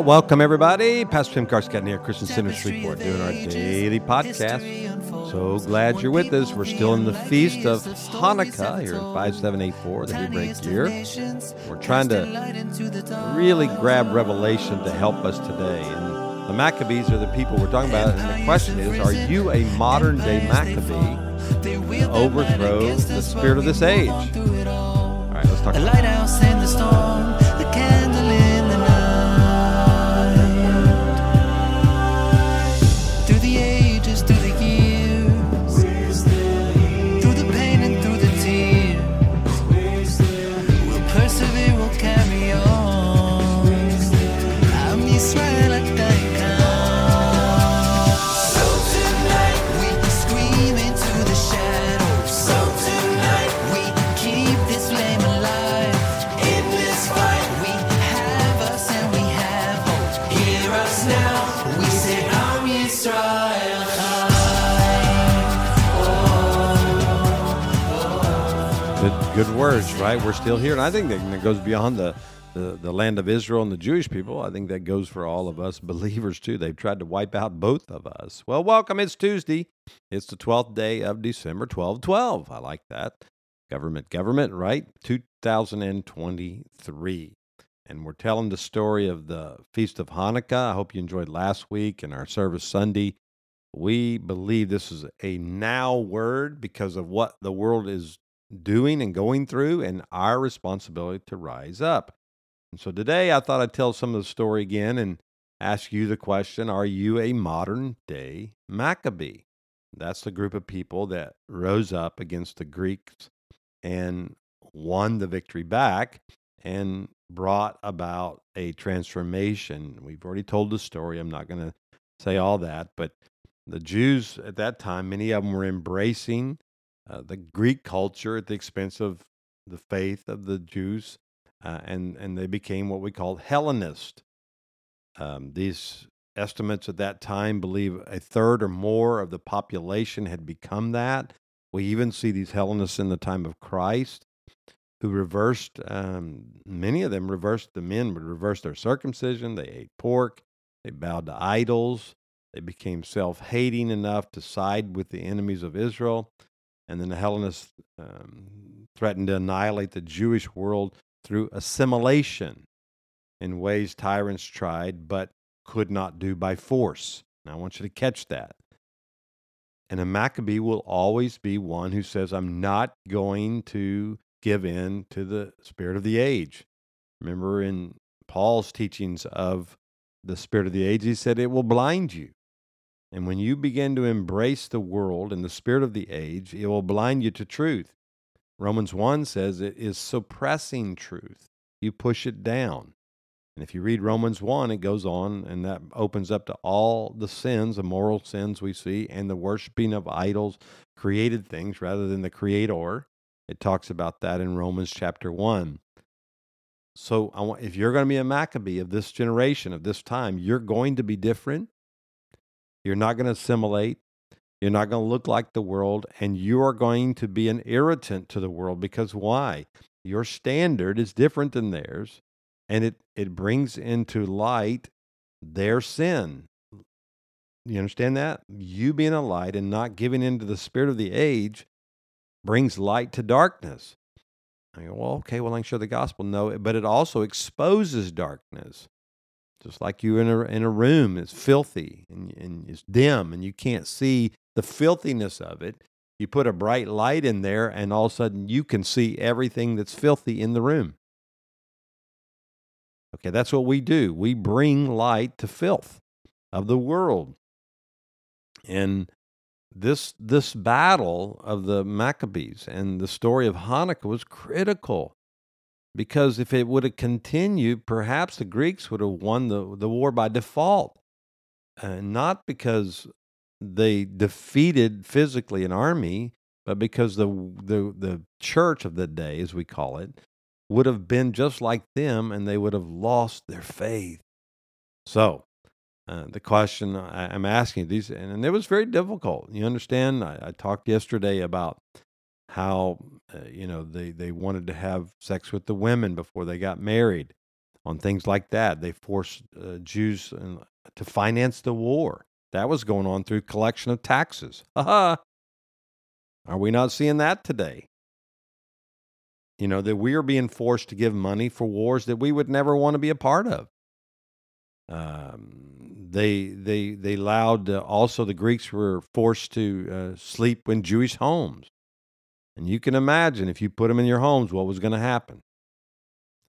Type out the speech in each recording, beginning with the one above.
Well, welcome everybody. Pastor Tim Carscadden here, Christian Center Shreveport, doing our daily podcast. So glad you're with us. We're still in the feast of Hanukkah here in 5784, the Hebraic year. We're trying to really grab revelation to help us today. And the Maccabees are the people we're talking about. And the question is, are you a modern day Maccabee to overthrow the spirit of this age? All right, let's talk about it. Good words, right? We're still here, and I think that goes beyond the, the the land of Israel and the Jewish people. I think that goes for all of us believers too. They've tried to wipe out both of us. Well, welcome. It's Tuesday. It's the twelfth day of December, twelve twelve. I like that. Government, government, right? Two thousand and twenty-three. And we're telling the story of the Feast of Hanukkah. I hope you enjoyed last week and our service Sunday. We believe this is a now word because of what the world is doing and going through, and our responsibility to rise up. And so today I thought I'd tell some of the story again and ask you the question Are you a modern day Maccabee? That's the group of people that rose up against the Greeks and won the victory back and brought about a transformation. We've already told the story. I'm not going to say all that, but the Jews at that time, many of them were embracing uh, the Greek culture at the expense of the faith of the Jews, uh, and and they became what we call Hellenist. Um, these estimates at that time believe a third or more of the population had become that. We even see these Hellenists in the time of Christ, who reversed. Um, many of them reversed. The men would reverse their circumcision. They ate pork. They bowed to idols. They became self-hating enough to side with the enemies of Israel. And then the Hellenists um, threatened to annihilate the Jewish world through assimilation in ways tyrants tried but could not do by force. I want you to catch that. And a Maccabee will always be one who says, I'm not going to give in to the spirit of the age. Remember in Paul's teachings of the spirit of the age, he said it will blind you. And when you begin to embrace the world and the spirit of the age, it will blind you to truth. Romans 1 says it is suppressing truth. You push it down. And if you read Romans 1, it goes on and that opens up to all the sins, the moral sins we see, and the worshiping of idols, created things rather than the creator. It talks about that in Romans chapter 1. So want, if you're going to be a Maccabee of this generation, of this time, you're going to be different. You're not going to assimilate. You're not going to look like the world, and you are going to be an irritant to the world because why? Your standard is different than theirs, and it, it brings into light their sin. You understand that? You being a light and not giving into the spirit of the age brings light to darkness. I go, well, okay, well, I can show the gospel. No, but it also exposes darkness. Just like you in a in a room it's filthy and, and it's dim and you can't see the filthiness of it. You put a bright light in there, and all of a sudden you can see everything that's filthy in the room. Okay, that's what we do. We bring light to filth of the world. And this this battle of the Maccabees and the story of Hanukkah was critical because if it would have continued, perhaps the Greeks would have won the, the war by default. Uh, not because they defeated physically an army, but because the, the, the church of the day, as we call it, would have been just like them and they would have lost their faith. So, uh, the question I, am asking these, and, and, it was very difficult. You understand? I, I talked yesterday about how uh, you know they they wanted to have sex with the women before they got married. on things like that. They forced uh, Jews uh, to finance the war. That was going on through collection of taxes. Are we not seeing that today? You know, that we are being forced to give money for wars that we would never want to be a part of. Um, they they they allowed uh, also the Greeks were forced to uh, sleep in Jewish homes, and you can imagine if you put them in your homes, what was going to happen.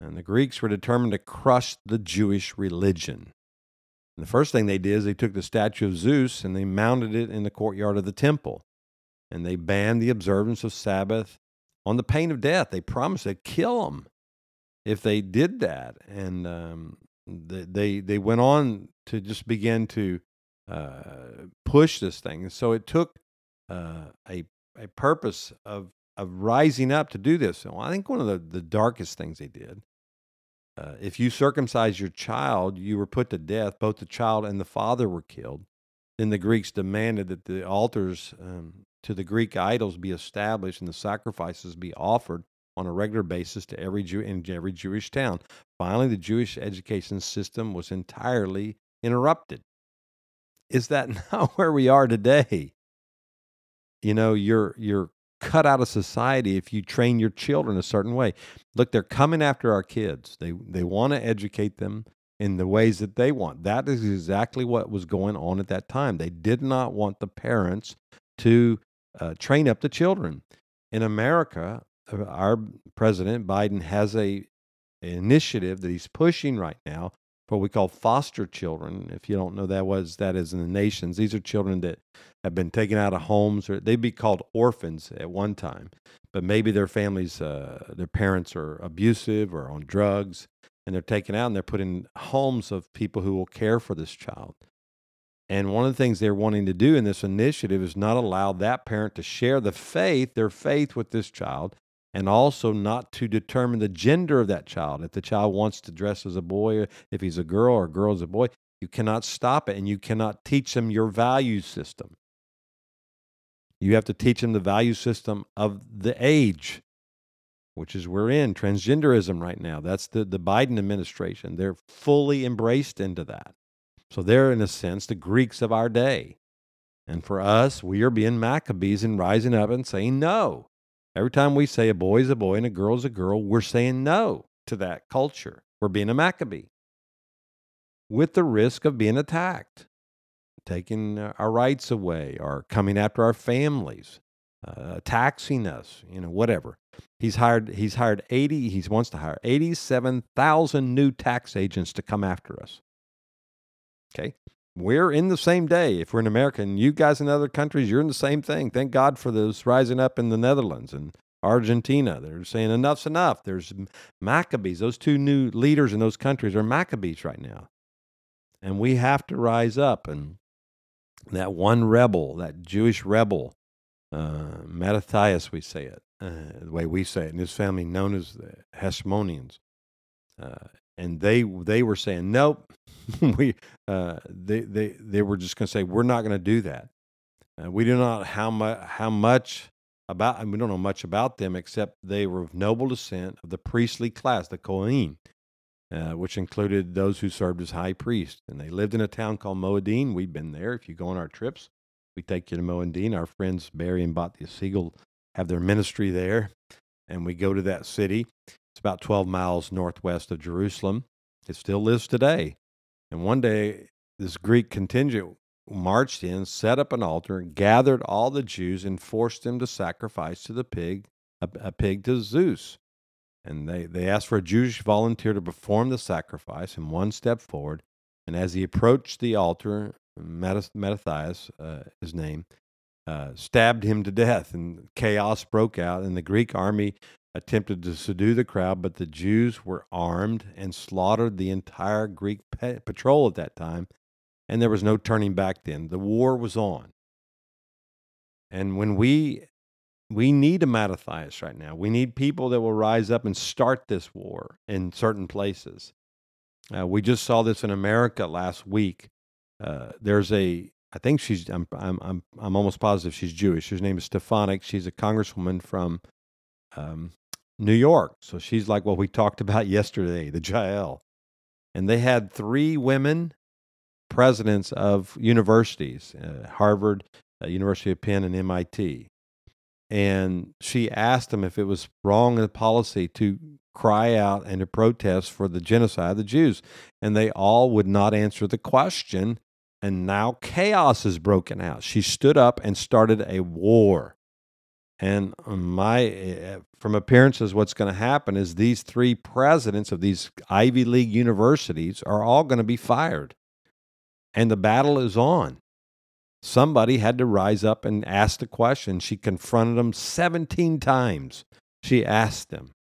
And the Greeks were determined to crush the Jewish religion. And the first thing they did is they took the statue of Zeus and they mounted it in the courtyard of the temple. And they banned the observance of Sabbath on the pain of death. They promised they'd kill them if they did that. And um, they, they went on to just begin to uh, push this thing. And so it took uh, a, a purpose of, of rising up to do this. So I think one of the, the darkest things they did uh, if you circumcise your child, you were put to death. Both the child and the father were killed. Then the Greeks demanded that the altars um, to the Greek idols be established and the sacrifices be offered on a regular basis to every Jew in every Jewish town. Finally, the Jewish education system was entirely interrupted. Is that not where we are today? You know, your your cut out of society if you train your children a certain way. Look, they're coming after our kids. They they want to educate them in the ways that they want. That is exactly what was going on at that time. They did not want the parents to uh, train up the children. In America, uh, our president Biden has a initiative that he's pushing right now what we call foster children. If you don't know that was that is in the nations, these are children that have been taken out of homes, or they'd be called orphans at one time, but maybe their families, uh, their parents are abusive or on drugs, and they're taken out and they're put in homes of people who will care for this child. And one of the things they're wanting to do in this initiative is not allow that parent to share the faith, their faith with this child, and also not to determine the gender of that child. If the child wants to dress as a boy, if he's a girl or a girl as a boy, you cannot stop it and you cannot teach them your value system. You have to teach them the value system of the age, which is we're in transgenderism right now. That's the, the Biden administration. They're fully embraced into that. So they're, in a sense, the Greeks of our day. And for us, we are being Maccabees and rising up and saying no. Every time we say a boy is a boy and a girl is a girl, we're saying no to that culture. We're being a Maccabee with the risk of being attacked, taking our rights away, or coming after our families, uh, taxing us, you know, whatever. He's hired. He's hired eighty. He wants to hire eighty-seven thousand new tax agents to come after us. Okay, we're in the same day. If we're in America and you guys in other countries, you're in the same thing. Thank God for those rising up in the Netherlands and Argentina. They're saying enough's enough. There's Maccabees. Those two new leaders in those countries are Maccabees right now. And we have to rise up. And that one rebel, that Jewish rebel, uh, Mattathias, we say it, uh, the way we say it, and his family known as the Hasmoneans. Uh, and they they were saying nope we uh, they they they were just going to say we're not going to do that. Uh, we do not how much how much about we don't know much about them except they were of noble descent of the priestly class the Kohen uh, which included those who served as high priest. And they lived in a town called Modi'in we've been there. If you go on our trips we take you to Modi'in our friends Barry and Batya Segal have their ministry there. And we go to that city. It's about 12 miles northwest of Jerusalem. It still lives today. And one day, this Greek contingent marched in, set up an altar, gathered all the Jews, and forced them to sacrifice to the pig, a, a pig to Zeus. And they, they asked for a Jewish volunteer to perform the sacrifice, and one stepped forward. And as he approached the altar, Mattathias, uh, his name, uh, stabbed him to death, and chaos broke out. And the Greek army attempted to subdue the crowd, but the Jews were armed and slaughtered the entire Greek pe- patrol at that time, and there was no turning back then. The war was on. And when we we need a Mattathias right now. We need people that will rise up and start this war in certain places. Uh, we just saw this in America last week. Uh, there's a, I think she's, I'm, I'm, I'm, I'm almost positive she's Jewish. Her name is Stefanik. She's a congresswoman from um, New York. So she's like what we talked about yesterday, the Jael. and they had three women presidents of universities uh, Harvard, uh, University of Penn, and MIT. And she asked them if it was wrong in the policy to cry out and to protest for the genocide of the Jews. And they all would not answer the question. And now chaos is broken out. She stood up and started a war. And my, eh, from appearances, what's going to happen is these three presidents of these Ivy League universities are all going to be fired and the battle is on. Somebody had to rise up and ask the question. She confronted them 17 times. She asked them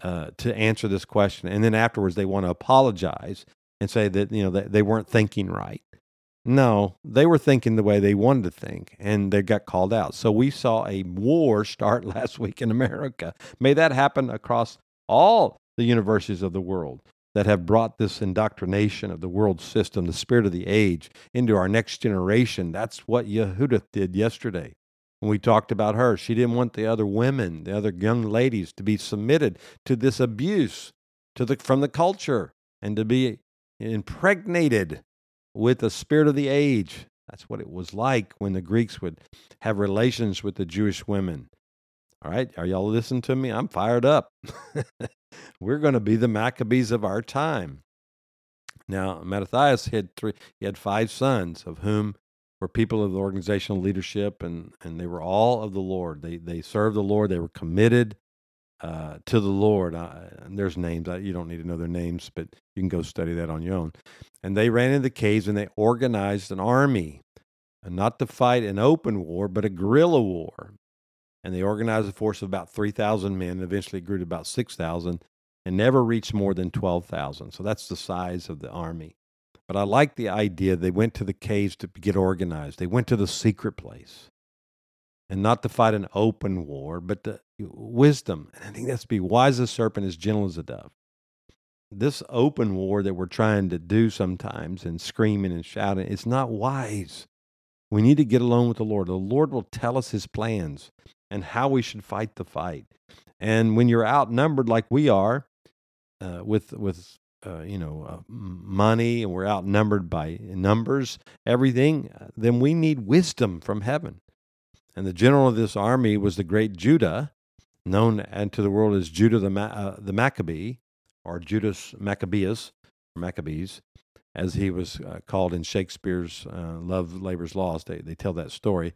uh, to answer this question. And then afterwards, they want to apologize and say that, you know, that they weren't thinking right. No, they were thinking the way they wanted to think, and they got called out. So we saw a war start last week in America. May that happen across all the universities of the world that have brought this indoctrination of the world system, the spirit of the age, into our next generation. That's what Yehudith did yesterday when we talked about her. She didn't want the other women, the other young ladies, to be submitted to this abuse to the, from the culture and to be impregnated with the spirit of the age. That's what it was like when the Greeks would have relations with the Jewish women. All right, are y'all listening to me? I'm fired up. We're going to be the Maccabees of our time. Now, Mattathias had three, he had five sons, of whom were people of the organizational leadership, and, and they were all of the Lord. They, they served the Lord, they were committed uh, to the Lord. And there's names, you don't need to know their names, but you can go study that on your own. And they ran into the caves and they organized an army, and not to fight an open war, but a guerrilla war and they organized a force of about 3,000 men. and Eventually, grew to about 6,000 and never reached more than 12,000. So that's the size of the army. But I like the idea they went to the caves to get organized. They went to the secret place and not to fight an open war, but the wisdom. And I think that's be wise as a serpent, as gentle as a dove. This open war that we're trying to do sometimes and screaming and shouting, it's not wise. We need to get alone with the Lord. The Lord will tell us his plans and how we should fight the fight. And when you're outnumbered like we are, uh, with with uh, you know uh, money, and we're outnumbered by numbers, everything, uh, then we need wisdom from heaven. And the general of this army was the great Judah, known to the world as Judah the Ma- uh, the Maccabee, or Judas Maccabeus, or Maccabees, as he was uh, called in Shakespeare's Love Labor's Lost. They they tell that story.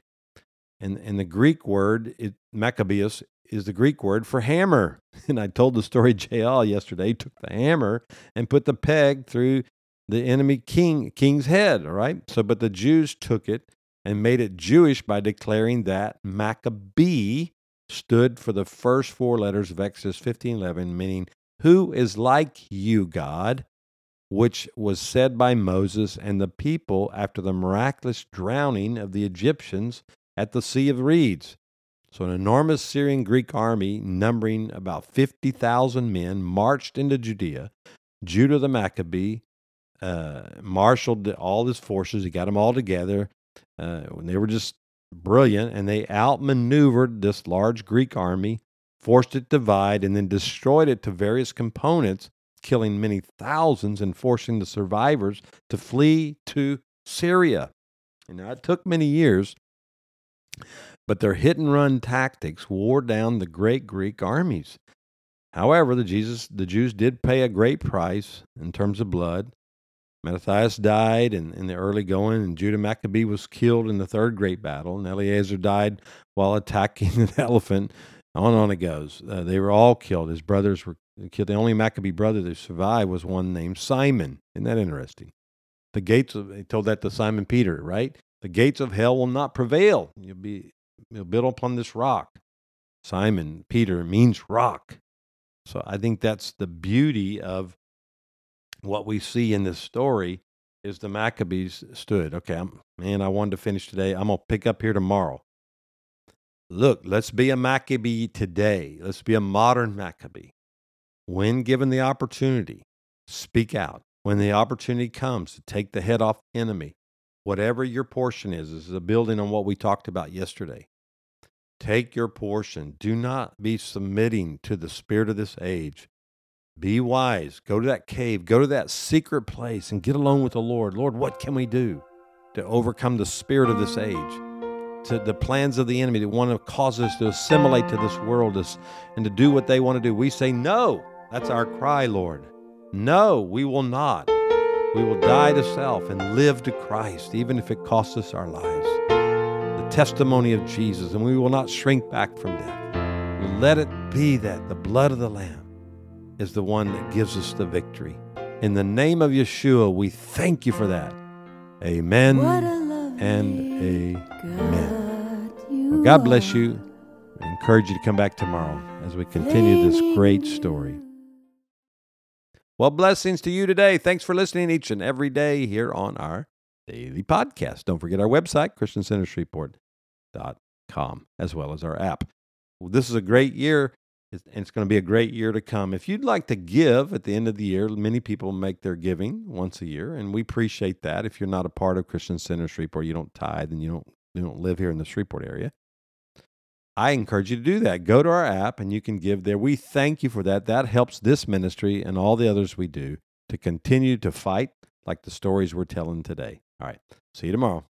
And, and the Greek word, it, Maccabeus, is the Greek word for hammer. And I told the story Jael yesterday. Took the hammer and put the peg through the enemy king king's head. All right. So, but the Jews took it and made it Jewish by declaring that Maccabee stood for the first four letters of Exodus 15:11, meaning "Who is like you, God?" which was said by Moses and the people after the miraculous drowning of the Egyptians at the Sea of Reeds. So, an enormous Syrian Greek army numbering about 50,000 men marched into Judea. Judah the Maccabee uh, marshaled all his forces, he got them all together. Uh, they were just brilliant, and they outmaneuvered this large Greek army, forced it to divide, and then destroyed it to various components, killing many thousands and forcing the survivors to flee to Syria. And now it took many years, but their hit and run tactics wore down the great Greek armies. However, the, Jesus, the Jews did pay a great price in terms of blood. Mattathias died in, in the early going, and Judah Maccabee was killed in the third great battle, and Eleazar died while attacking an elephant. On and on it goes. Uh, they were all killed. His brothers were killed. The only Maccabee brother that survived was one named Simon. Isn't that interesting? The gates of, they told that to Simon Peter, right? The gates of hell will not prevail. You'll be you'll build upon this rock. Simon Peter means rock. So I think that's the beauty of what we see in this story is the Maccabees stood. Okay, I'm, man, I wanted to finish today. I'm gonna pick up here tomorrow. Look, let's be a Maccabee today. Let's be a modern Maccabee. When given the opportunity, speak out. When the opportunity comes to take the head off the enemy, whatever your portion is, this is a building on what we talked about yesterday. Take your portion. Do not be submitting to the spirit of this age. Be wise. Go to that cave, go to that secret place and get alone with the Lord. Lord, what can we do to overcome the spirit of this age? To the plans of the enemy that want to cause us to assimilate to this world and to do what they want to do. We say, No. That's our cry, Lord. No, we will not. We will die to self and live to Christ, even if it costs us our lives. The testimony of Jesus, and we will not shrink back from death. Let it be that the blood of the Lamb is the one that gives us the victory. In the name of Yeshua, we thank you for that. Amen and amen. Well, God bless you. I encourage you to come back tomorrow as we continue this great story. Well, blessings to you today. Thanks for listening each and every day here on our daily podcast. Don't forget our website, ChristianCenterShreveport.com, as well as our app. Well, this is a great year it's going to be a great year to come. If you'd like to give at the end of the year, many people make their giving once a year, and we appreciate that. If you're not a part of Christian Center Shreveport, you don't tithe and you don't you don't live here in the Shreveport area. I encourage you to do that. Go to our app and you can give there. We thank you for that. That helps this ministry and all the others we do to continue to fight like the stories we're telling today. All right. See you tomorrow.